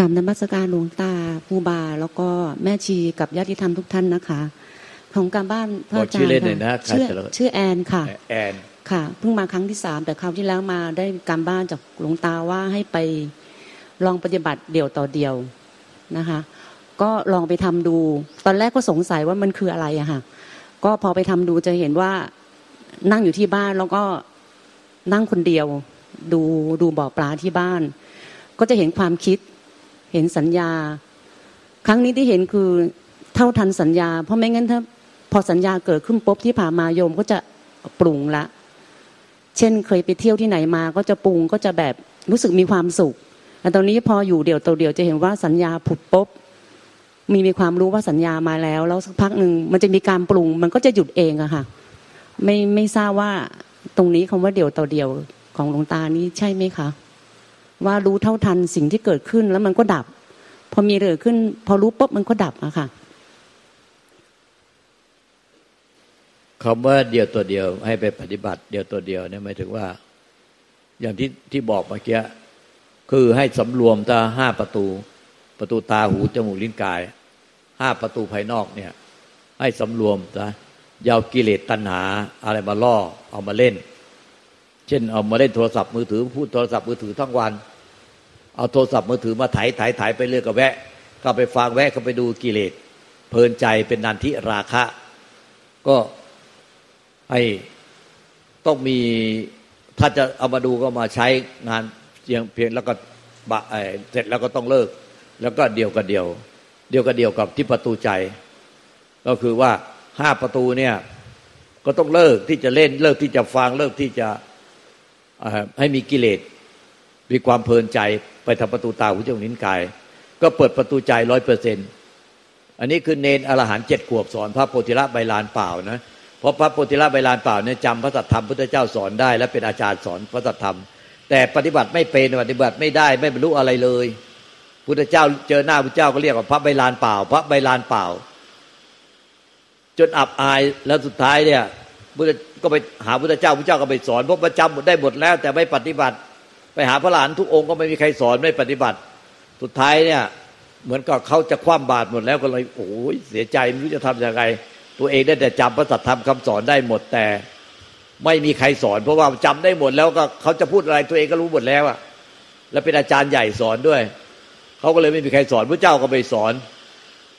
กราบนมัสการหลวงตาภูบา แล้วก็แม่ชีกับญาติธรรมทุกท่านนะคะ ของการบ้านพระอาจารย์ค่ะชื่อชื่อแอนค่ะแอนค่ะเพิ่งมาครั้งที่สามแต่คราวที่แล้วมาได้การบ้านจากหลวงตาว่าให้ไปลองปฏิบัติเดี่ยวต่อเดียวนะคะ ก็ลองไปทำดู ตอนแรกก็สงสัยว่ามันคืออะไรอะค่ะก็พอไปทำดูจะเห็นว่านั่งอยู่ที่บ้านแล้วก็นั่งคนเดียว ดูดูบ่อปลาที่บ้าน ก็จะเห็นความคิด เห็นสัญญา ครั้งนี้ที่เห็นคือเท่าทันสัญญา เพราะไม่งั้นถ้าพอสัญญาเกิดขึ้นปุ๊บที่ผ่านมาโยมก็จะปรุงละ เช่นเคยไปเที่ยวที่ไหนมาก็จะปรุงก็จะแบบรู้สึกมีความสุขแต่ตอนนี้พออยู่เดี่ยวตัวเดียวจะเห็นว่าสัญญาผุดปุ๊บมีมีความรู้ว่าสัญญามาแล้ว แล้วสักพักหนึ่งมันจะมีการปรุง มันก็จะหยุดเองอะค่ะ ไม่ไม่ทราบว่าตรงนี้คำว่าเดี่ยวต่อเดียวของหลวงตานี้ใช่ไหมคะ ว่ารู้เท่าทันสิ่งที่เกิดขึ้นแล้วมันก็ดับ พอมีเกิดขึ้น พอรู้ปุ๊บมันก็ดับอะค่ะคำว่าเดียวตัวเดียวให้ไปปฏิบัติ เดียวตัวเดียวเนี่ยหมายถึงว่า อย่างที่ที่บอกเมื่อกี้คือให้สำรวมตาห้าประตู ประตูตาหูจมูกลิ้นกายห้าประตูภายนอกเนี่ย ให้สำรวมซะยาวกิเลสตัณหา อะไรมาล่อเอามาเล่น เช่นเอามาเล่นโทรศัพท์มือถือพูดโทรศัพท์มือถือทั้งวัน เอาโทรศัพท์มือถือมาถ่ายถ่ายถ่ายไปเรื่อยก็แวะก็ไปฟังแวะก็ไปดูกิเลสเพลินใจเป็นนันทิราคะ ก็ให้ต้องมีถ้าจะเอามาดูก็มาใช้งานเพียงเพียงแล้วก็บะเสร็จแล้วก็ต้องเลิก แล้วก็เดียวกับเดียว เดียวกับเดียวกับที่ประตูใจ ก็คือว่าห้าประตูเนี่ยก็ต้องเลิกที่จะเล่นเลิกที่จะฟังเลิกที่จะให้มีกิเลส มีความเพลินใจไปทำประตูตาหูจมูกลิ้นกาย ก็เปิดประตูใจร้อยเปอร์เซ็นต์อันนี้คือเนนอรหันเจ็ดขวบสอนพระโพธิละใบลานเปล่านะเพราะพระโพธิละใบลานเปล่าเนี่ยจำพระสัทธรรมพุทธเจ้าสอนได้ และเป็นอาจารย์สอนพระสัทธรรม แต่ปฏิบัติไม่เป็นปฏิบัติไม่ได้ไม่บรรลุอะไรเลย พุทธเจ้าเจอหน้าพุทธเจ้าก็เรียกว่าพระใบลานเปล่า พระใบลานเปล่า จนอับอายแล้วสุดท้ายเนี่ยพุทธก็ไปหาพุทธเจ้าพุทธเจ้าก็ไปสอนเพราะประจำหมดได้หมดแล้ว แต่ไม่ปฏิบัติ ไปหาพระหลานทุกองค์ก็ไม่มีใครสอนไม่ปฏิบัติ สุดท้ายเนี่ย เหมือนกับเขาจะคว่ำบาตรหมดแล้วก็เลยโอ้ยเสียใจไม่รู้จะทำยังไง ตัวเองได้แต่จำพระสัทธรรมคำสอนได้หมดแต่ ไม่มีใครสอน เพราะว่าจำได้หมดแล้วก็เขาจะพูดอะไรตัวเองก็รู้หมดแล้วอะแล้วเป็นอาจารย์ใหญ่สอนด้วยเขาก็เลยไม่มีใครสอนพระเจ้าก็ไปสอน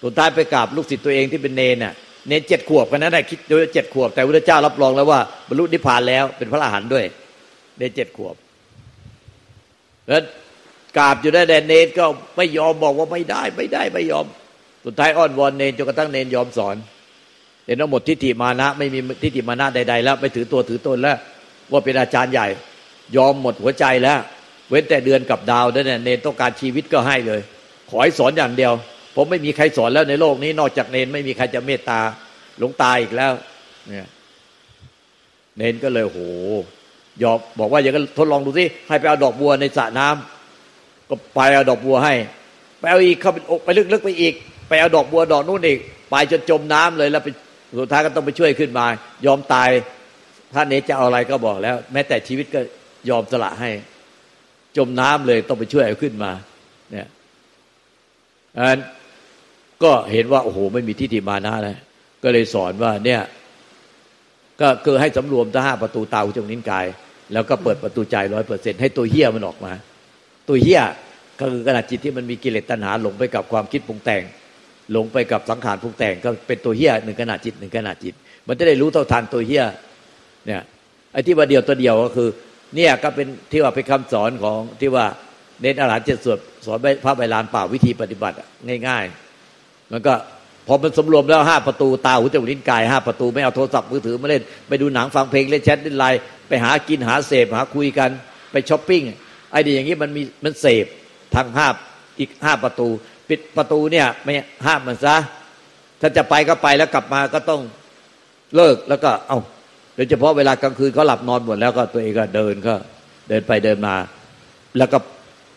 สุดท้ายไปกราบลูกศิษย์ตัวเองที่เป็นเนนน่ะเนนเจ็ดขวบกันนั้นได้คิดโดยเจ็ดขวบ แต่พระเจ้ารับรองแล้วว่าบรรลุนิพพานแล้วเป็นพระอรหันต์ด้วยเนนเจ็ดขวบ แล้วกราบอยู่ได้แต่เนนก็ไม่ยอมบอกว่าไม่ได้ ไม่ได้ไม่ยอม สุดท้ายอ้อนวอนเนนจนกระทั่งเนนยอมสอนเห็นว่าหมดทิฏฐิมานะ ไม่มีทิฏฐิมานะใด ๆ แล้ว ไม่ถือตัวถือตนแล้ว ว่าเป็นอาจารย์ใหญ่ ยอมหมดหัวใจแล้ว เว้นแต่เดือนกับดาวนั่นเนนต้องการชีวิตก็ให้เลย ขอให้สอนอย่างเดียว ผมไม่มีใครสอนแล้วในโลกนี้นอกจากเนนไม่มีใครจะเมตตาหลงตายอีกแล้ว เนี่ยเนนก็เลยโห ยอมบอกว่าอย่างนั้นทดลองดูสิให้ไปเอาดอกบัวในสระน้ำก็ไปเอาดอกบัวให้ ไปเอาอีกเข้าไปไปลึกๆไปอีก ไปเอาดอกบัวดอกนู้นอีก ไปจนจมน้ำเลยแล้วไปสุดท้ายก็ต้องไปช่วยขึ้นมา ยอมตายท่านเนจะเอาอะไรก็บอกแล้ว แม้แต่ชีวิตก็ยอมสละให้ จมน้ำเลยต้องไปช่วยเอาขึ้นมา เนี่ยอันก็เห็นว่าโอ้โหไม่มีทิฏฐิมานะเลยก็เลยสอนว่าเนี่ย ก็คือให้สำรวมทั้งห้าประตูตาหูจมูกนิ้นกาย แล้วก็เปิดประตูใจร้อยเปอร์เซ็นให้ตัวเฮี้ยมันออกมา ตัวเฮี้ยก็คือขณะจิตที่มันมีกิเลสตัณหาหลงไปกับความคิดปรุงแต่ง หลงไปกับสังขารปรุงแต่งก็เป็นตัวเฮี้ยหนึ่งขณะจิตหนึ่งขณะจิต มันจะได้รู้เท่าทันตัวเฮี้ยเนี่ยไอ้ที่ว่าเดียวตัวเดียวก็คือ เนี่ยก็เป็นที่ว่าเป็นคำสอนของที่ว่าเน้นอาหารเจ็ดส่วนสอนพระใบลานเปล่าวิธีปฏิบัติง่าย ๆ มันก็ พอมันสมรวมแล้วห้าประตูตาหูจมูกลิ้นกายห้าประตูไม่เอาโทรศัพท์มือถือมาเล่นไปดูหนังฟังเพลงเล่นแชทเล่นไลน์ไปหากินหาเสพหาคุยกันไปช้อปปิ้งไอ้ดีอย่างนี้มันมีมันเสพทางห้าอีกห้าประตู ปิดประตูเนี่ยไม่ห้ามมันซะถ้าจะไปก็ไปแล้วกลับมาก็ต้องเลิกแล้วก็เอาโดยเฉพาะเวลากลางคืนเขาหลับนอนหมดแล้วก็ตัวเองก็เดินก็เดินไปเดินมา แล้วก็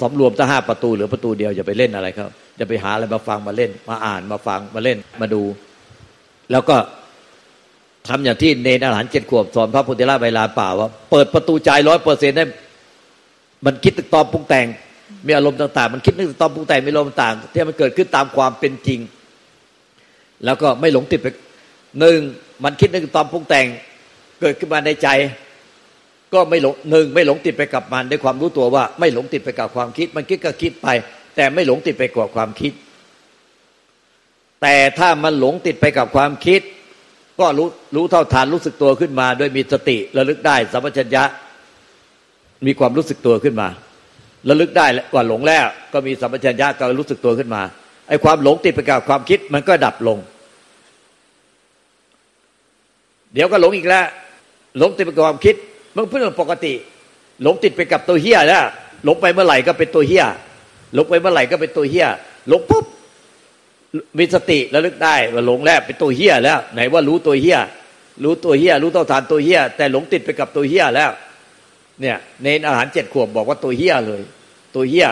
สำรวมถ้าห้าประตูหรือประตูเดียวอย่าไปเล่นอะไรเขาจะไปหาอะไรมาฟังมาเล่น มาอ่านมาฟังมาเล่นมาดู แล้วก็ทำอย่างที่เนรอาหารเจ็ดขวบสอนพระพุทธราชใบลาป่าว่า เปิดประตูใจร้อยเปอร์เซ็นต์ได้มันคิดตึกตอบปรุงแต่ง มีอารมณ์ต่าง ๆ มันคิดนึกตอนปรุงแต่งมีอารมณ์ต่างที่มันเกิดขึ้นตามความเป็นจริง แล้วก็ไม่หลงติดไปหนึ่งมันคิดนึกตอนปรุงแต่ง เกิดขึ้นมาในใจ ก็ไม่หลงหนึ่งไม่หลงติดไปกับมันด้วยความรู้ตัวว่า ไม่หลงติดไปกับความคิด มันคิดก็คิดไป แต่ไม่หลงติดไปกับความคิด แต่ถ้ามันหลงติดไปกับความคิด ก็รู้รู้เท่าทานรู้สึกตัวขึ้นมา โดยมีสติระลึกได้สัมปชัญญะ มีความรู้สึกตัวขึ้นมาระลึกได้ว่าหลงแล้วก็มีสัมปชัญญะก็รู้สึกตัวขึ้นมาไอ้ความหลงติดไปกับความคิดมันก็ดับลง เดี๋ยวก็หลงอีกแล้วหลงติดไปกับความคิด มันเพื่อนปกติ หลงติดไปกับตัวเฮียแล้วหลงไปเมื่อไหร่ก็เป็นตัวเฮียหลงไปเมื่อไหร่ก็เป็นตัวเฮียหลงปุ๊บมีสติระลึกได้ว่าหลงแล้วเป็นตัวเฮียแล้ว ไหนว่ารู้ตัวเฮียรู้ตัวเฮียรู้เท่าทานตัวเฮียแต่หลงติดไปกับตัวเฮียแล้ว เนี่ยในอาหารเจ็ดขวบบอกว่าตัวเฮียเลย ตัวเฮีย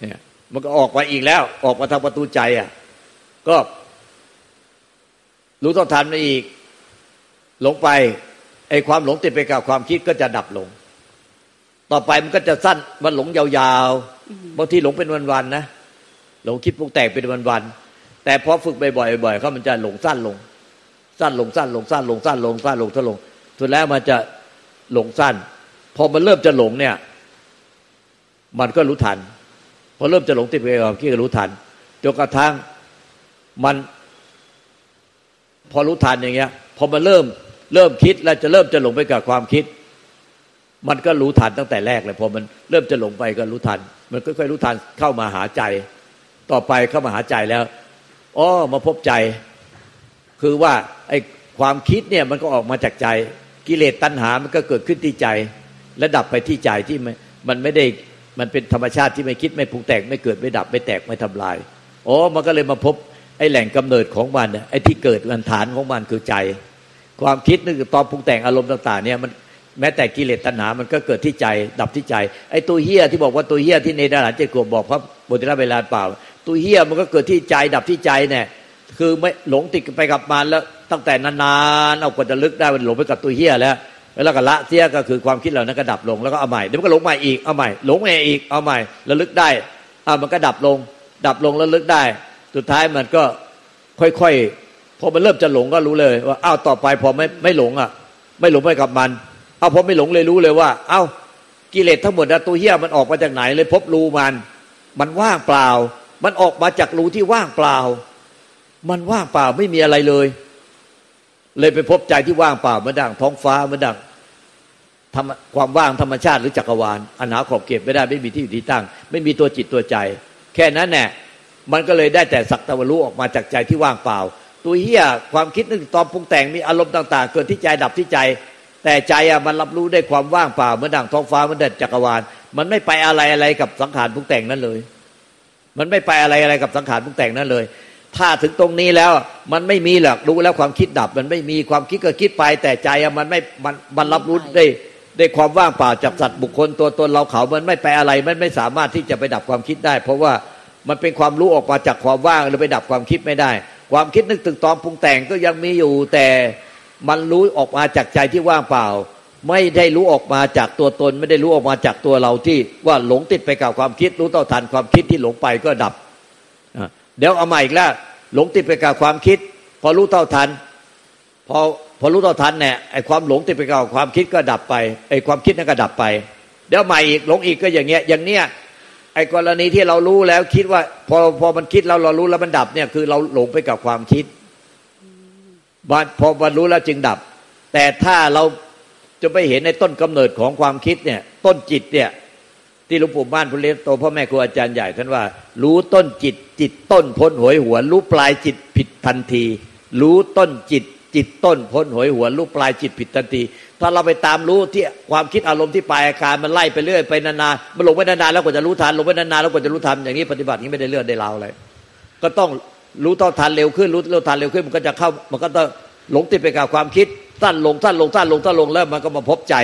เนี่ยมันก็ออกมาอีกแล้ว ออกมาทางประตูใจอะ ก็ รู้ต้องทันไปอีก หลงไป ไอ้ความหลงติดไปกับความคิดก็จะดับลง ต่อไปมันก็จะสั้นมันหลงยาวๆบางทีหลงเป็นวันๆนะหลงคิดปรุงแต่งเป็นวันๆแต่พอฝึกบ่อยๆบ่อยๆเขามันจะหลงสั้นลง สั้นลงสั้นลงสั้นลงสั้นลงสั้นลงสั้นลงสุดแล้วมันจะหลงสั้น พอมันเริ่มจะหลงเนี่ย มันก็รู้ทัน พอเริ่มจะหลงติดไปกับความคิดก็รู้ทันจนกระทั่งมัน พอรู้ทันอย่างเงี้ย พอมันเริ่ม เริ่มคิดแล้วจะเริ่มจะหลงไปกับความคิด มันก็รู้ทันตั้งแต่แรกเลยพอมันเริ่มจะหลงไปก็รู้ทัน มันค่อยๆรู้ทันเข้ามาหาใจ ต่อไปเข้ามาหาใจแล้วอ๋อมาพบใจ คือว่าไอ้ความคิดเนี่ยมันก็ออกมาจากใจกิเลสตัณหา มันก็เกิดขึ้นที่ใจ และดับไปที่ใจที่มันไม่ได้มันเป็นธรรมชาติที่ไม่คิดไม่ปรุงแต่งไม่เกิดไม่ดับไม่แตกไม่ทำลายอ๋อมันก็เลยมาพบไอ้แหล่งกำเนิดของมันไอ้ที่เกิดมันฐานของมันคือใจ ความคิดนึกตอนปรุงแต่งอารมณ์ต่าง ๆ เนี่ยมันแม้แต่กิเลสตัณหา มันก็เกิดที่ใจ ดับที่ใจ ไอ้ตัวเฮี้ยที่บอกว่าตัวเฮี้ยที่ในดาราเจ็ดขวบบอกพระบุตรเวลาเปล่า ตัวเฮี้ยมันก็เกิดที่ใจ ดับที่ใจเนี่ยคือไม่หลงติดไปกับมันแล้วตั้งแต่นานๆเอากว่าจะลึกได้มันหลงไปกับตัวเฮี้ยแล้วแล้วก็ละเสียก็คือความคิดเหล่านั้นก็ดับลงแล้วก็เอาใหม่เดี๋ยวมันก็หลงใหม่อีกเอาใหม่หลงใหม่อีกเอาใหม่ระลึกได้อ่ามันก็ดับลง ดับลงแล้วลึกได้ สุดท้ายมันก็ค่อยๆ พอมันเริ่มจะหลงก็รู้เลยว่าอ้าวต่อไปพอไม่ไม่หลงอะ ไม่หลงไปกับมันเอาพอไม่หลงเลยรู้เลยว่า เอ้ากิเลสทั้งหมดตัวเหี้ยมันออกมาจากไหนเลยพบรูมัน มันว่างเปล่า มันออกมาจากรูที่ว่างเปล่า มันว่างเปล่าไม่มีอะไรเลย เลยไปพบใจที่ว่างเปล่าเมื่อดังท้องฟ้าเมื่อดังความว่างธรรมชาติหรือจักรวาลอันหาขอบเก็บไม่ได้ไม่มีที่อยู่ที่ตั้ง ไม่มีตัวจิตตัวใจ แค่นั้นแน่มันก็เลยได้แต่สักตะวันรู้ออกมาจากใจที่ว่างเปล่า ตัวเฮียความคิดนึกตอนปรุงแต่งมีอารมณ์ต่าง ๆ เกิดที่ใจดับที่ใจ แต่ใจอะมันรับรู้ได้ความว่างเปล่าเหมือนดั่งท้องฟ้าเหมือนดังจักรวาล มันไม่ไปอะไรอะไรกับสังขารปรุงแต่งนั้นเลย มันไม่ไปอะไรอะไรกับสังขารปรุงแต่งนั้นเลย ถ้าถึงตรงนี้แล้วมันไม่มีหรอกรู้แล้วความคิดดับ มันไม่มีความคิดก็คิดไป แต่ใจมันไม่มันมันรับรู้ได้ได้ความว่างเปล่าจากสัตว์บุคคลตัวตนเราเขามันไม่ไปอะไรมันไม่สามารถที่จะไปดับความคิดได้ เพราะว่ามันเป็นความรู้ออกมาจากความว่างหรือไปดับความคิดไม่ได้ ความคิดนึกตึกตอมปรุงแต่งก็ยังมีอยู่ แต่มันรู้ออกมาจากใจที่ว่างเปล่า ไม่ได้รู้ออกมาจากตัวตน ไม่ได้รู้ออกมาจากตัวเราที่ว่าหลงติดไปกับความคิด รู้เต่าทันความคิดที่หลงไปก็ดับเดี๋ยวเอาใหม่อีกแล้วหลงติดไปกับความคิด พอรู้เท่าทันพอพอรู้เต่อทันเนี่ยไอ้ความหลงติดไปกับความคิดก็ดับไปไอ้ความคิดนั้นก็ดับไป เดี๋ยวใหม่อีกหลงอีกก็อย่างเงี้ยอย่างเนี้ย ไอ้กรณีที่เรารู้แล้วคิดว่า พอพอมันคิดเราเรารู้แล้วมันดับเนี่ยคือเราหลงไปกับความคิดพอมันรู้แล้วจึงดับ แต่ถ้าเราจะไปเห็นในต้นกำเนิดของความคิดเนี่ย ต้นจิตเนี่ยที่หลวงปู่บ้านพุทธโตพ่อแม่ครูอาจารย์ใหญ่ท่านว่า รู้ต้นจิต จิตต้นพ้นหวยหัวรู้ปลายจิตผิดทันที รู้ต้นจิต จิตต้นพ้นหวยหัวรูปปลายจิตผิดทันที ถ้าเราไปตามรู้ที่ความคิดอารมณ์ที่ปลายอาการมันไล่ไปเรื่อยไปนานๆมันลงไปนานๆแล้วกว่าจะรู้ทันลงไปนานๆแล้วกว่าจะรู้ทันอย่างนี้ปฏิบัตินี้ไม่ได้เลื่อนได้ราวอะไรก็ต้องรู้ต้องทันเร็วขึ้นรู้เร็วทันเร็วขึ้นมันก็จะเข้า มันก็ต้องหลงติดไปกับความคิดสั้นลงสั้นลงสั้นลงสั้นลงแล้วมันก็มาพบใจ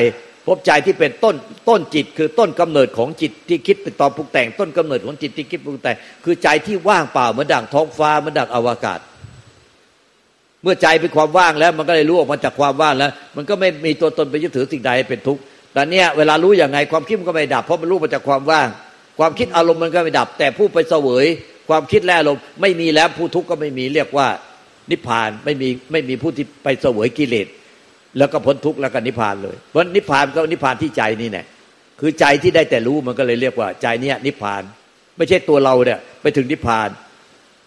พบใจที่เป็นต้นต้นจิต คือต้นกำเนิดของจิตที่คิดเป็นตอนปรุงแต่ง ต้นกำเนิดของจิตที่คิดปรุงแต่งคือใจที่ว่างเปล่าเหมือนดั่งท้องฟ้าเหมือนดั่งอวกาศ เมื่อใจเป็นความว่างแล้ว มันก็เลยรู้ออกมาจากความว่างแล้ว มันก็ไม่มีตัวตนไปยึดถือสิ่งใดเป็นทุกข์แต่เนี้ยเวลารู้อย่างไงความคิดมันก็ไม่ดับเพราะมันรู้มาจากความว่าง ความคิดอารมณ์มันก็ไม่ดับ แต่ผู้ไปเสวย ความคิดและอารมณ์ไม่มีแล้วผู้ทุกข์ก็ไม่มีเรียกว่านิพพานไม่มีไม่มีผู้ที่ไปเสวยกิเลสแล้วก็พ้นทุกข์แล้วก็นิพพานเลยเพราะนิพพานก็นิพพานที่ใจนี่แน่คือใจที่ได้แต่รู้มันก็เลยเรียกว่าใจเนี้ยนิพพาน ไม่ใช่ตัวเราเนี่ยไปถึงนิพพาน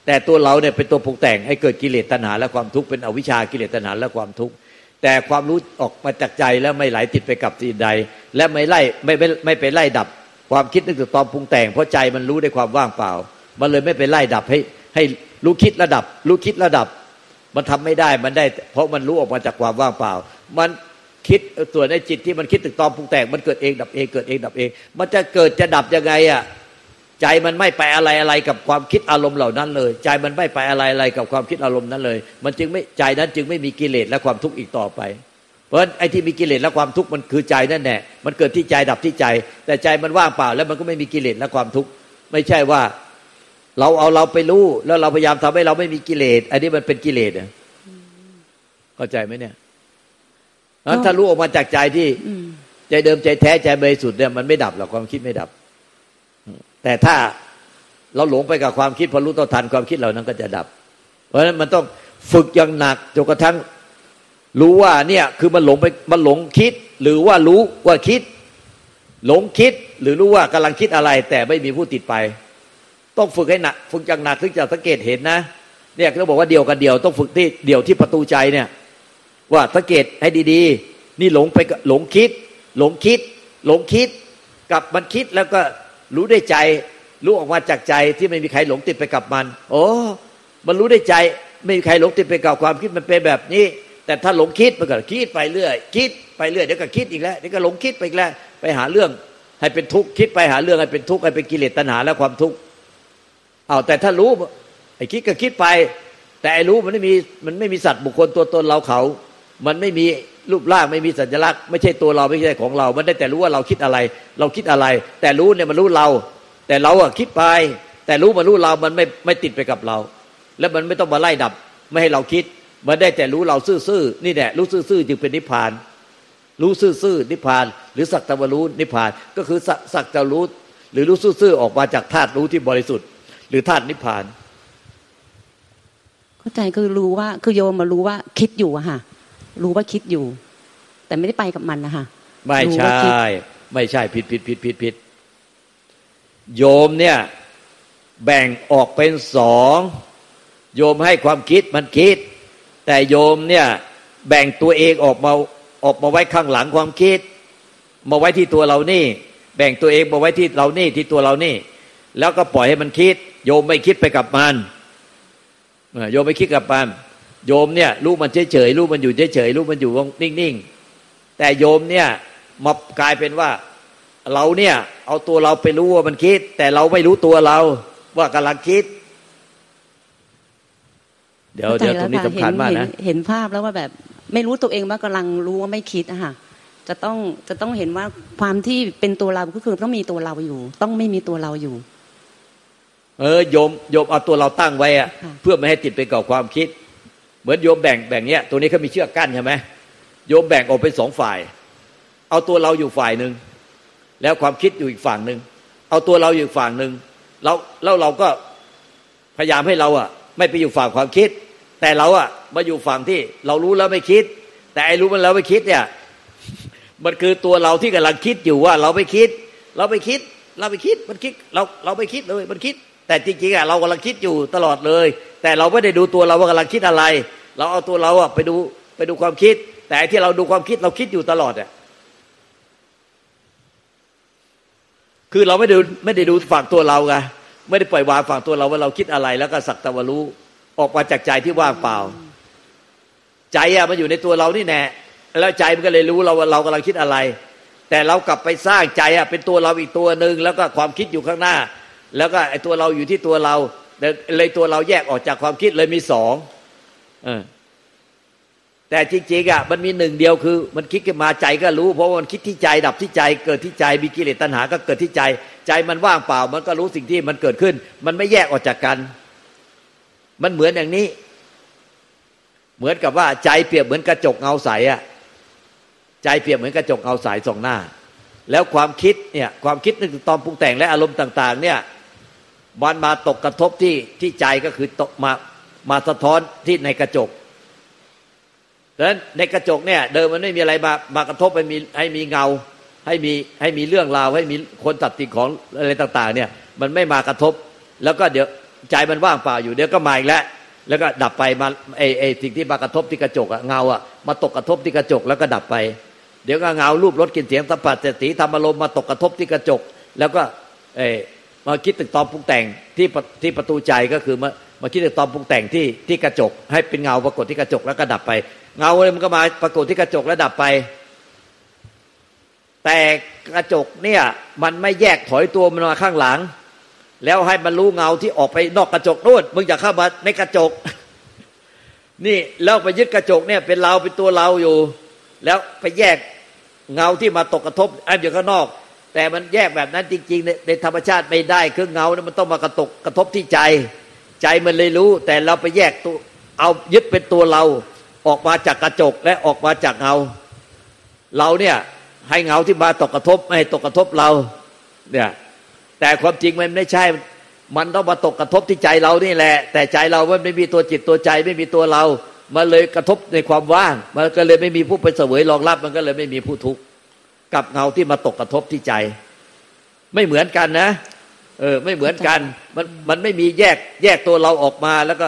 แต่ตัวเราเนี่ยเป็นตัวปรุงแต่งให้เกิดกิเลสตัณหาและความทุกข์เป็นอวิชชากิเลสตัณหาและความทุกข์แต่ความรู้ออกมาจากใจแล้วไม่ไหลติดไปกับสิ่งใด และไม่ไล่ไม่ไม่ไม่ไปไล่ดับ ความคิดนึกถึงตอนปรุงแต่งเพราะใจมันรู้ได้ความว่างเปล่า มันเลยไม่ไปไล่ดับให้ให้รู้คิดระดับ รู้คิดระดับ มันทำไม่ได้มันได้ เพราะมันรู้ออกมาจากความว่างเปล่า มันคิดส่วนในจิตที่มันคิดถึงตอนปรุงแต่งมันเกิดเองดับเองเกิดเองดับเอง มันจะเกิดจะดับยังไงอะ ใจมันไม่ไปอะไรอะไรกับความคิดอารมณ์เหล่านั้นเลย ใจมันไม่ไปอะไรอะไรกับความคิดอารมณ์นั้นเลย มันจึงไม่ใจนั้นจึงไม่มีกิเลสและความทุกข์อีกต่อไป เพราะไอ้ที่มีกิเลสและความทุกข์มันคือใจนั่นแหละมันเกิดที่ใจดับที่ใจ แต่ใจมันว่างเปล่า แล้วมันก็ไม่มีกิเลสและความทุกข์ไม่ใช่ว่าเราเอาเราไปรู้ แล้วเราพยายามทำให้เราไม่มีกิเลสอันนี้มันเป็นกิเลสอะเข้าใจไหมเนี่ยถ้ารู้ออกมาจากใจที่ใจเดิมใจแท้ใจบริสุทธิ์เนี่ยมันไม่ดับหรอกความคิดไม่ดับ แต่ถ้าเราหลงไปกับความคิดพอรู้ต่อทันความคิดเหล่านั้นก็จะดับ เพราะฉะนั้นมันต้องฝึกอย่างหนักจนกระทั่งรู้ว่าเนี่ยคือมันหลงไปมันหลงคิด หรือว่ารู้ว่าคิด หลงคิดหรือรู้ว่ากำลังคิดอะไร แต่ไม่มีผู้ติดไป ต้องฝึกให้หนักฝึกอย่างหนักถึงจะสังเกตเห็นนะเนี่ยเขาบอกว่าเดียวกันเดียวต้องฝึกที่เดียวที่ประตูใจเนี่ยว่าสังเกตให้ดีๆ นี่หลงไปหลงคิด หลงคิด หลงคิดกับมันคิดแล้วก็ รู้ได้ใจ รู้ออกมาจากใจที่ไม่มีใครหลงติดไปกับมัน โอ้มันรู้ได้ใจ ไม่มีใครหลงติดไปกับความคิดมันเป็นแบบนี้ แต่ถ้าหลงคิดมันก็คิดไปเรื่อย คิดไปเรื่อยเดี๋ยวก็คิดอีกแล้วเดี๋ยวก็หลงคิดไปอีกแล้วไปหาเรื่องให้เป็นทุกข์คิดไปหาเรื่องให้เป็นทุกข์ให้เป็นกิเลสตัณหาและความทุกข์เอาแต่ถ้ารู้ไอ้คิดก็คิดไป แต่ไอ้รู้มันไม่มีมันไม่มีสัตว์บุคคลตัวตนเราเขา มันไม่มี รูปร่างไม่มีสัญลักษณ์ไม่ใช่ตัวเราไม่ใช่ของเรา มันได้แต่รู้ว่าเราคิดอะไร เราคิดอะไร แต่รู้เนี่ยมันรู้เรา แต่เราอะคิดไป แต่รู้มันรู้เรา มันไม่ไม่ติดไปกับเรา แล้วมันไม่ต้องมาไล่ดับ ไม่ให้เราคิด มันได้แต่รู้เราซื่อๆนี่แหละรู้ซื่อๆจึงเป็นนิพพาน รู้ซื่อๆนิพพาน หรือสักตะวรู้นิพพาน ก็คือสักตะรู้หรือรู้ซื่อๆออกมาจากธาตุรู้ที่บริสุทธิ์ หรือธาตุนิพพาน เข้าใจคือรู้ว่าคือโยมมารู้ว่าคิดอยู่อะค่ะ รู้ว่าคิดอยู่ แต่ไม่ได้ไปกับมันนะคะไม่ใช่ ไม่ใช่ผิดผิดผิดผิดผิดโยมเนี่ยแบ่งออกเป็นสองโยมให้ความคิดมันคิด แต่โยมเนี่ยแบ่งตัวเองออกมาออกมาไว้ข้างหลังความคิด มาไว้ที่ตัวเรานี่ แบ่งตัวเองมาไว้ที่เรานี่ที่ตัวเรานี่ แล้วก็ปล่อยให้มันคิด โยมไม่คิดไปกับมันโยมไม่คิดกับมัน โยมเนี่ยรู้มันเฉยเฉยรู้มันอยู่เฉยเฉยรู้มันอยู่นิ่งๆแต่โยมเนี่ยมากลายเป็นว่า เราเนี่ย เอาตัวเราไปรู้ว่ามันคิด แต่เราไม่รู้ตัวเราว่ากำลังคิด เดี๋ยวเดี๋ยวตรงนี้สำคัญมากนะเห็นภาพแล้วว่าแบบไม่รู้ตัวเองว่ากำลังรู้ว่าไม่คิดอะค่ะจะต้องจะต้องเห็นว่าความที่เป็นตัวเราก็คือต้องมีตัวเราอยู่ ต้องไม่มีตัวเราอยู่ เออโยมโยมเอาตัวเราตั้งไว้อะเพื่อไม่ให้ติดไปกับความคิด เหมือนโยมแบ่งแบ่งเนี้ยตัวนี้เขามีเชือกกั้นใช่ไหมโยมแบ่งออกเป็นสองฝ่าย เอาตัวเราอยู่ฝ่ายหนึ่งแล้วความคิดอยู่อีกฝั่งหนึ่งเอาตัวเราอยู่ฝั่งหนึ่งเราแล้วเราก็พยายามให้เราอะ ไม่ไปอยู่ฝั่งความคิด แต่เราอะมาอยู่ฝั่งที่เรารู้แล้วไม่คิด แต่ไอ้รู้มันแล้วไม่คิดเนี่ยมันคือตัวเราที่กำลังคิดอยู่ว่าเราไม่คิด เราไม่คิด เราไม่คิดมันคิดเราเราไม่คิดเลยมันคิด แต่จริงๆอะเรากำลังคิดอยู่ตลอดเลย แต่เราไม่ได้ดูตัวเราว่ากำลังคิดอะไร เราเอาตัวเราอะไปดูไปดูความคิด แต่ที่เราดูความคิดเราคิดอยู่ตลอดอะคือเราไม่ดูไม่ได้ดูฝั่งตัวเราไงไม่ได้ปล่อยวางฝั่งตัวเราว่าเราคิดอะไรแล้วก็สักตะวรู้ออกมาจากใจที่ว่างเปล่า ใจอะมันอยู่ในตัวเรานี่แน่แล้วใจมันก็เลยรู้เราว่าเรากำลังคิดอะไร แต่เรากลับไปสร้างใจอะเป็นตัวเราอีกตัวหนึ่งแล้วก็ความคิดอยู่ข้างหน้า แล้วก็ไอ้ตัวเราอยู่ที่ตัวเราเลยตัวเราแยกออกจากความคิดเลยมีสอง แต่จริงๆอะมันมีหนึ่งเดียวคือ มันคิดขึ้นมาใจก็รู้ เพราะมันคิดที่ใจดับที่ใจ เกิดที่ใจมีกิเลสตัณหา ก็เกิดที่ใจ ใจมันว่างเปล่า มันก็รู้สิ่งที่มันเกิดขึ้น มันไม่แยกออกจากกัน มันเหมือนอย่างนี้ เหมือนกับว่าใจเปรียบเหมือนกระจกเงาใสอะใจเปรียบเหมือนกระจกเงาใสสองหน้า แล้วความคิดเนี่ยความคิดนึกตอนปรุงแต่งและอารมณ์ต่าง ๆ เนี่ยมันมาตกกระทบที่ที่ใจก็คือตกมา มาสะท้อนที่ในกระจกดังนั้นในกระจกเนี่ย เดิมมันไม่มีอะไรมามากระทบให้มีให้มีเงา ให้มีให้มีเรื่องราวให้มีคนตัดสิ่งของอะไรต่าง ๆ เนี่ย มันไม่มากระทบ แล้วก็เดี๋ยวใจมันว่างเปล่าอยู่เดี๋ยวก็มาอีกแล้วแล้วก็ดับไปมาไอไอสิ่งที่มากระทบที่กระจกอะเงาอะมาตกกระทบที่กระจกแล้วก็ดับไป เดี๋ยวก็เงารูปรสกลิ่นเสียงสัมผัสเสีธรรมอารมณ์มาตกกระทบที่กระจก แล้วก็เอมาคิดถึงตอนปรุงแต่งที่ที่ประตูใจก็คือมา มาคิดถึงตอนปรุงแต่งที่ที่กระจก ให้เป็นเงาปรากฏที่กระจกแล้วก็ดับไป เงาเลยมันก็มาปรากฏที่กระจกแล้วดับไป แต่กระจกเนี่ยมันไม่แยกถอยตัวมันมาข้างหลัง แล้วให้มันรู้เงาที่ออกไปนอกกระจกนู่นมึงอย่าเข้ามาในกระจก นี่แล้วไปยึดกระจกเนี่ยเป็นเราเป็นตัวเราอยู่ แล้วไปแยกเงาที่มาตกกระทบอันอยู่ข้างนอก แต่มันแยกแบบนั้นจริง ๆ ในธรรมชาติไม่ได้คือเงาเนี่ยมันต้องมากระตกกระทบที่ใจ ใจมันเลยรู้ แต่เราไปแยกตัวเอายึดเป็นตัวเราออกมาจากกระจกและออกมาจากเงา เราเนี่ยให้เงาที่มาตกกระทบไม่ให้ตกกระทบเราเนี่ยแต่ความจริงมันไม่ใช่ มันต้องมาตกกระทบที่ใจเรานี่แหละ แต่ใจเราไม่มีตัวจิตตัวใจไม่มีตัวเรา มันเลยกระทบในความว่าง มันก็เลยไม่มีผู้ไปเสวยรองรับ มันก็เลยไม่มีผู้ทุกข์กับเงาที่มาตกกระทบที่ใจ ไม่เหมือนกันนะ เออไม่เหมือนกันมันมันไม่มีแยกแยกตัวเราออกมาแล้วก็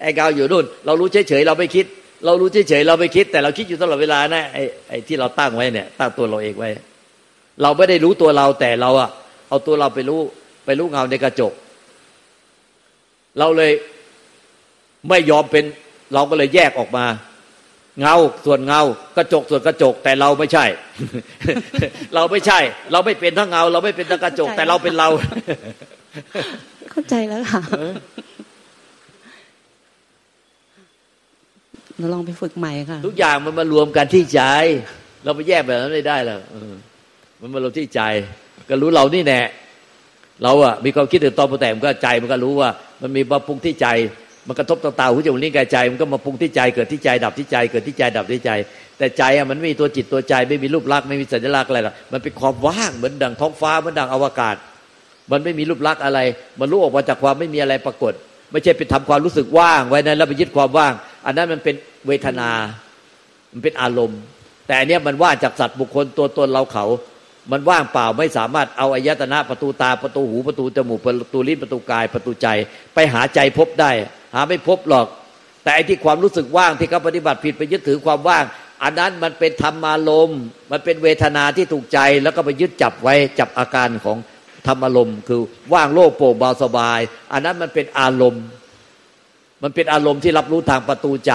ไอ้เงาอยู่นู่น เรารู้เฉยเฉยเราไม่คิด เรารู้เฉยเฉยเราไม่คิด แต่เราคิดอยู่ตลอดเวลานะไอ้ไอ้ที่เราตั้งไว้เนี่ย ตั้งตัวเราเองไว้ เราไม่ได้รู้ตัวเราแต่เราอะเอาตัวเราไปรู้ไปรู้เงาในกระจก เราเลยไม่ยอมเป็นเราก็เลยแยกออกมา เงาส่วนเงากระจกส่วนกระจกแต่เราไม่ใช่ เราไม่ใช่ เราไม่เป็นทั้งเงา เราไม่เป็นทั้งกระจก แต่เราเป็นเรา เข้าใจแล้วค่ะเราลองไปฝึกใหม่ค่ะ ทุกอย่างมันมารวมกันที่ใจ เราไปแยกแบบนั้นไม่ได้หรอกมันมารวมที่ใจ ก็รู้เรานี่แน่เราอะมีความคิดถึงตอนปรุงแต่งมันก็ใจมันก็รู้ว่า มันมีมาปรุงที่ใจ มันกระทบต่างๆหูจมูกลิ้นกายใจ มันก็มาปรุงที่ใจเกิดที่ใจดับที่ใจเกิดที่ใจดับที่ใจ แต่ใจอะมันไม่มีตัวจิตตัวใจไม่มีรูปลักษณ์ไม่มีสัญลักษณ์อะไรหรอกมันเป็นความว่างเหมือนดังท้องฟ้าเหมือนดังอวกาศ มันไม่มีรูปลักษณ์อะไร มันรู้ออกมาจากความไม่มีอะไรปรากฏ ไม่ใช่ไปทำความรู้สึกว่างไว้นั้นแล้วไปยึดความว่าง อันนั้นมันเป็นเวทนา มันเป็นอารมณ์ แต่อันนี้มันว่างจากสัตว์บุคคลตัวตนเราเขามันว่างเปล่าไม่สามารถเอาอายตนะประตูตาประตูหูประตูจมูกประตูลิ้นประตูกายประตูใจ ไปหาใจพบได้ หาไม่พบหรอก แต่ไอ้ที่ความรู้สึกว่างที่เขาปฏิบัติผิดไปยึดถือความว่าง อันนั้นมันเป็นธรรมารมณ์มันเป็นเวทนาที่ถูกใจแล้วก็ไปยึดจับไว้จับอาการของธรรมารมณ์คือว่างโล่งโปร่งเบาสบาย อันนั้นมันเป็นอารมณ์ มันเป็นอารมณ์ที่รับรู้ทางประตูใจ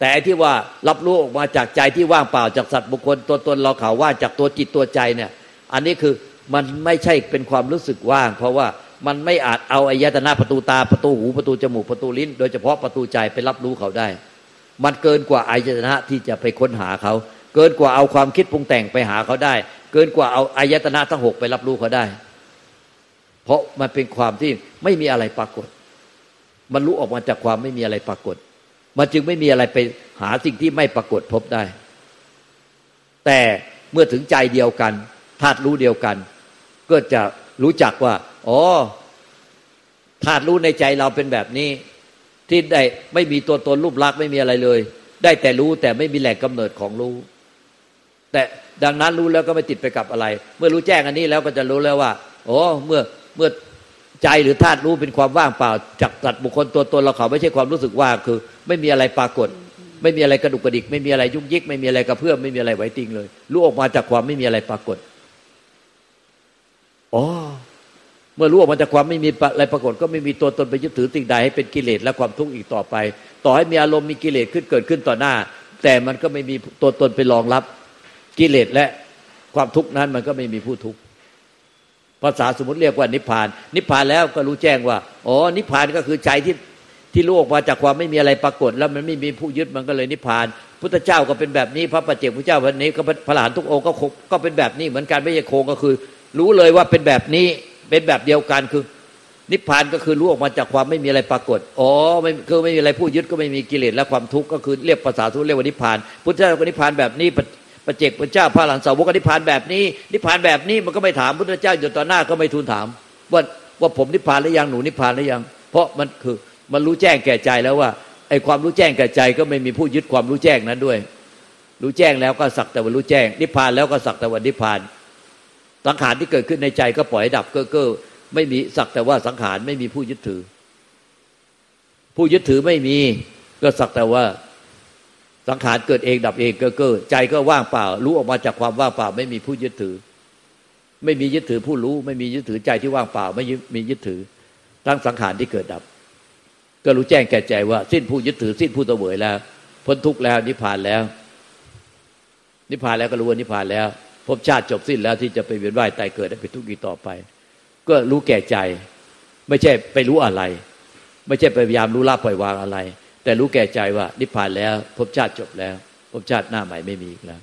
แต่ที่ว่ารับรู้ออกมาจากใจที่ว่างเปล่าจากสัตว์บุคคลตัวตนเราเขาว่าจากตัวจิตตัวใจเนี่ย อันนี้คือมันไม่ใช่เป็นความรู้สึกว่าง เพราะว่า มันไม่อาจเอาอายตนะประตูตาประตูหูประตูจมูกประตูลิ้น โดยเฉพาะประตูใจไปรับรู้เขาได้ มันเกินกว่าอายตนะที่จะไปค้นหาเขา เกินกว่าเอาความคิดปรุงแต่งไปหาเขาได้ เกินกว่าเอาอายตนะทั้งหกไปรับรู้เขาได้ เพราะมันเป็นความที่ไม่มีอะไรปรากฏ มันรู้ออกมาจากความไม่มีอะไรปรากฏ มันจึงไม่มีอะไรไปหาสิ่งที่ไม่ปรากฏพบได้ แต่เมื่อถึงใจเดียวกันธาตุรู้เดียวกัน ก็จะรู้จักว่า อ๋อธาตุรู้ในใจเราเป็นแบบนี้ ที่ได้ไม่มีตัวตนรูปลักษณ์ไม่มีอะไรเลย ได้แต่รู้แต่ไม่มีแหล่งกำเนิดของรู้ แต่ดังนั้นรู้แล้วก็ไม่ติดไปกับอะไร เมื่อรู้แจ้งอันนี้แล้วก็จะรู้แล้วว่าอ๋อเมื่อเมื่อใจหรือธาตุรู้เป็นความว่างเปล่าจากสัตว์บุคคลตัวตนเราเขาไม่ใช่ความรู้สึกว่าคือ ไม่มีอะไรปรากฏ ไม่มีอะไรกระดุกกระดิก ไม่มีอะไรยุ่งยิก ไม่มีอะไรกระเพื่อมไม่มีอะไรไหวติงเลย รู้ออกมาจากความไม่มีอะไรปรากฏอ๋อ เมื่อรู้ออกมาจากความไม่มีอะไรปรากฏก็ไม่มีตัวตนไปยึดถือสิ่งใดให้เป็นกิเลสและความทุกข์อีกต่อไป ต่อให้มีอารมณ์มีกิเลสขึ้นเกิดขึ้นต่อหน้า แต่มันก็ไม่มีตัวตนไปรองรับกิเลสและความทุกข์นั้นมันก็ไม่มีผู้ทุกข์ภาษาสมมติเรียกว่านิพพาน นิพพานแล้วก็รู้แจ้งว่าอ๋อนิพพานก็คือใจที่ที่รู้ออกมาจากความไม่มีอะไรปรากฏ แล้วมันไม่มีผู้ยึดมันก็เลยนิพพาน พุทธเจ้าก็เป็นแบบนี้ พระปัจเจกพุทธเจ้าวันนี้ก็พระหลานทุกองค์ก็ก็เป็นแบบนี้เหมือนกันไม่ใช่โคงก็คือ รู้เลยว่าเป็นแบบนี้ เป็นแบบเดียวกันคือ นิพพานก็คือรู้ออกมาจากความไม่มีอะไรปรากฏอ๋อไม่คือไม่มีอะไรผู้ยึดก็ไม่มีกิเลสและความทุกข์ก็คือเรียกภาษาทุกเรียกว่านิพพาน พุทธเจ้าก็นิพพานแบบนี้ประเจกพระเจ้าพระหลานสาวกนิพพานแบบนี้ นิพพานแบบนี้มันก็ไม่ถามพุทธเจ้าอยู่ต่อหน้าก็ไม่ทูลถาม ว่าว่าผมนิพพานหรือยังหนูนิพพานหรือยัง เพราะมันคือมันรู้แจ้งแก่ใจแล้วว่าไอ้ความรู้แจ้งแก่ใจก็ไม่มีผู้ยึดความรู้แจ้งนั้นด้วย รู้แจ้งแล้วก็สักแต่ว่ารู้แจ้ง นิพพานแล้วก็สักแต่ว่านิพพาน สังขารที่เกิดขึ้นในใจก็ปล่อยดับเก้อเก้อไม่มีสักแต่ว่าสังขารไม่มีผู้ยึดถือ ผู้ยึดถือไม่มี ก็สักแต่ว่าสังขารเกิดเองดับเองเก้อเก้อใจก็ว่างเปล่า รู้ออกมาจากความว่างเปล่า ไม่มีผู้ยึดถือ ไม่มียึดถือผู้รู้ ไม่มียึดถือใจที่ว่างเปล่า ไม่มียึดถือ ทั้งสังขารที่เกิดดับ ก็รู้แจ้งแก่ใจว่า สิ้นผู้ยึดถือ สิ้นผู้ตะเวยแล้วพ้นทุกข์แล้วนิพพานแล้ว นิพพานแล้วก็รู้ว่านิพพานแล้ว ภพชาติจบสิ้นแล้วที่จะไปเวียนว่ายตายเกิดได้เป็นทุกข์อีกต่อไป ก็รู้แก่ใจ ไม่ใช่ไปรู้อะไร ไม่ใช่ไปพยายามรู้ละปล่อยวางอะไร แต่รู้แก่ใจว่านิพพานแล้วภพชาติจบแล้วภพชาติหน้าใหม่ไม่มีอีกแล้ว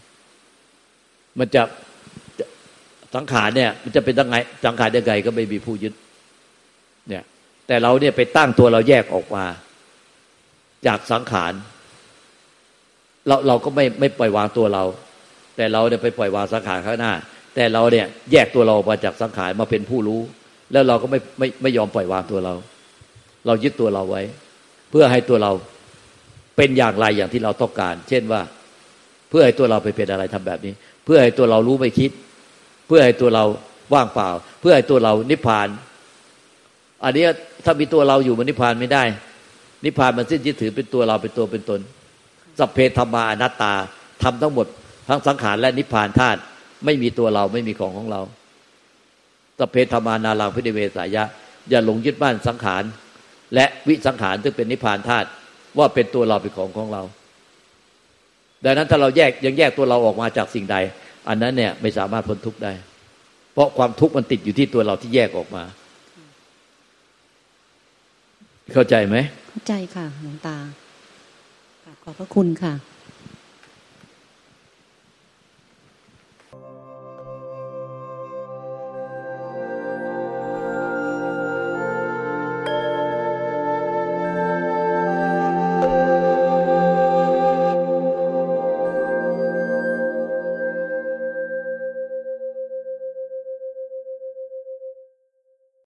มันจะสังขารเนี่ย มันจะเป็นยังไงสังขารยังไงก็ไม่มีผู้ยึด เนี่ย แต่เราเนี่ยไปตั้งตัวเราแยกออกมา จากสังขารเราเราก็ไม่ไม่ปล่อยวางตัวเรา แต่เราเนี่ยไปปล่อยวางสังขารข้างหน้า แต่เราเนี่ยแยกตัวเราออกมาจากสังขารมาเป็นผู้รู้ แล้วเราก็ไม่ไม่ไม่ยอมปล่อยวางตัวเรา เรายึดตัวเราไว้ เพื่อให้ตัวเราเป็นอย่างไรอย่างที่เราต้องการ เช่นว่า เพื่อให้ตัวเราไปเป็นอะไรทำแบบนี้ เพื่อให้ตัวเรารู้ไม่คิด เพื่อให้ตัวเราว่างเปล่า เพื่อให้ตัวเรานิพพาน อันนี้ถ้ามีตัวเราอยู่มันนิพพานไม่ได้ นิพพานมันสิ้นยึดถือเป็นตัวเราเป็นตัวเป็นตนสัพเพธรรมานัตตาทำทั้งหมด ทั้งสังขารและนิพพานธาตุไม่มีตัวเราไม่มีของของเราสัพเพธรรมานาลังพิเดเวสายะ อย่าหลงยึดบ้านสังขาร และวิสังขารซึ่งเป็นนิพพานธาตุว่าเป็นตัวเราเป็นของของเรา ดังนั้นถ้าเราแยกยังแยกตัวเราออกมาจากสิ่งใด อันนั้นเนี่ยไม่สามารถพ้นทุกข์ได้ เพราะความทุกข์มันติดอยู่ที่ตัวเราที่แยกออกมา เข้าใจไหมเข้าใจค่ะหลวงตาขอบพระคุณค่ะ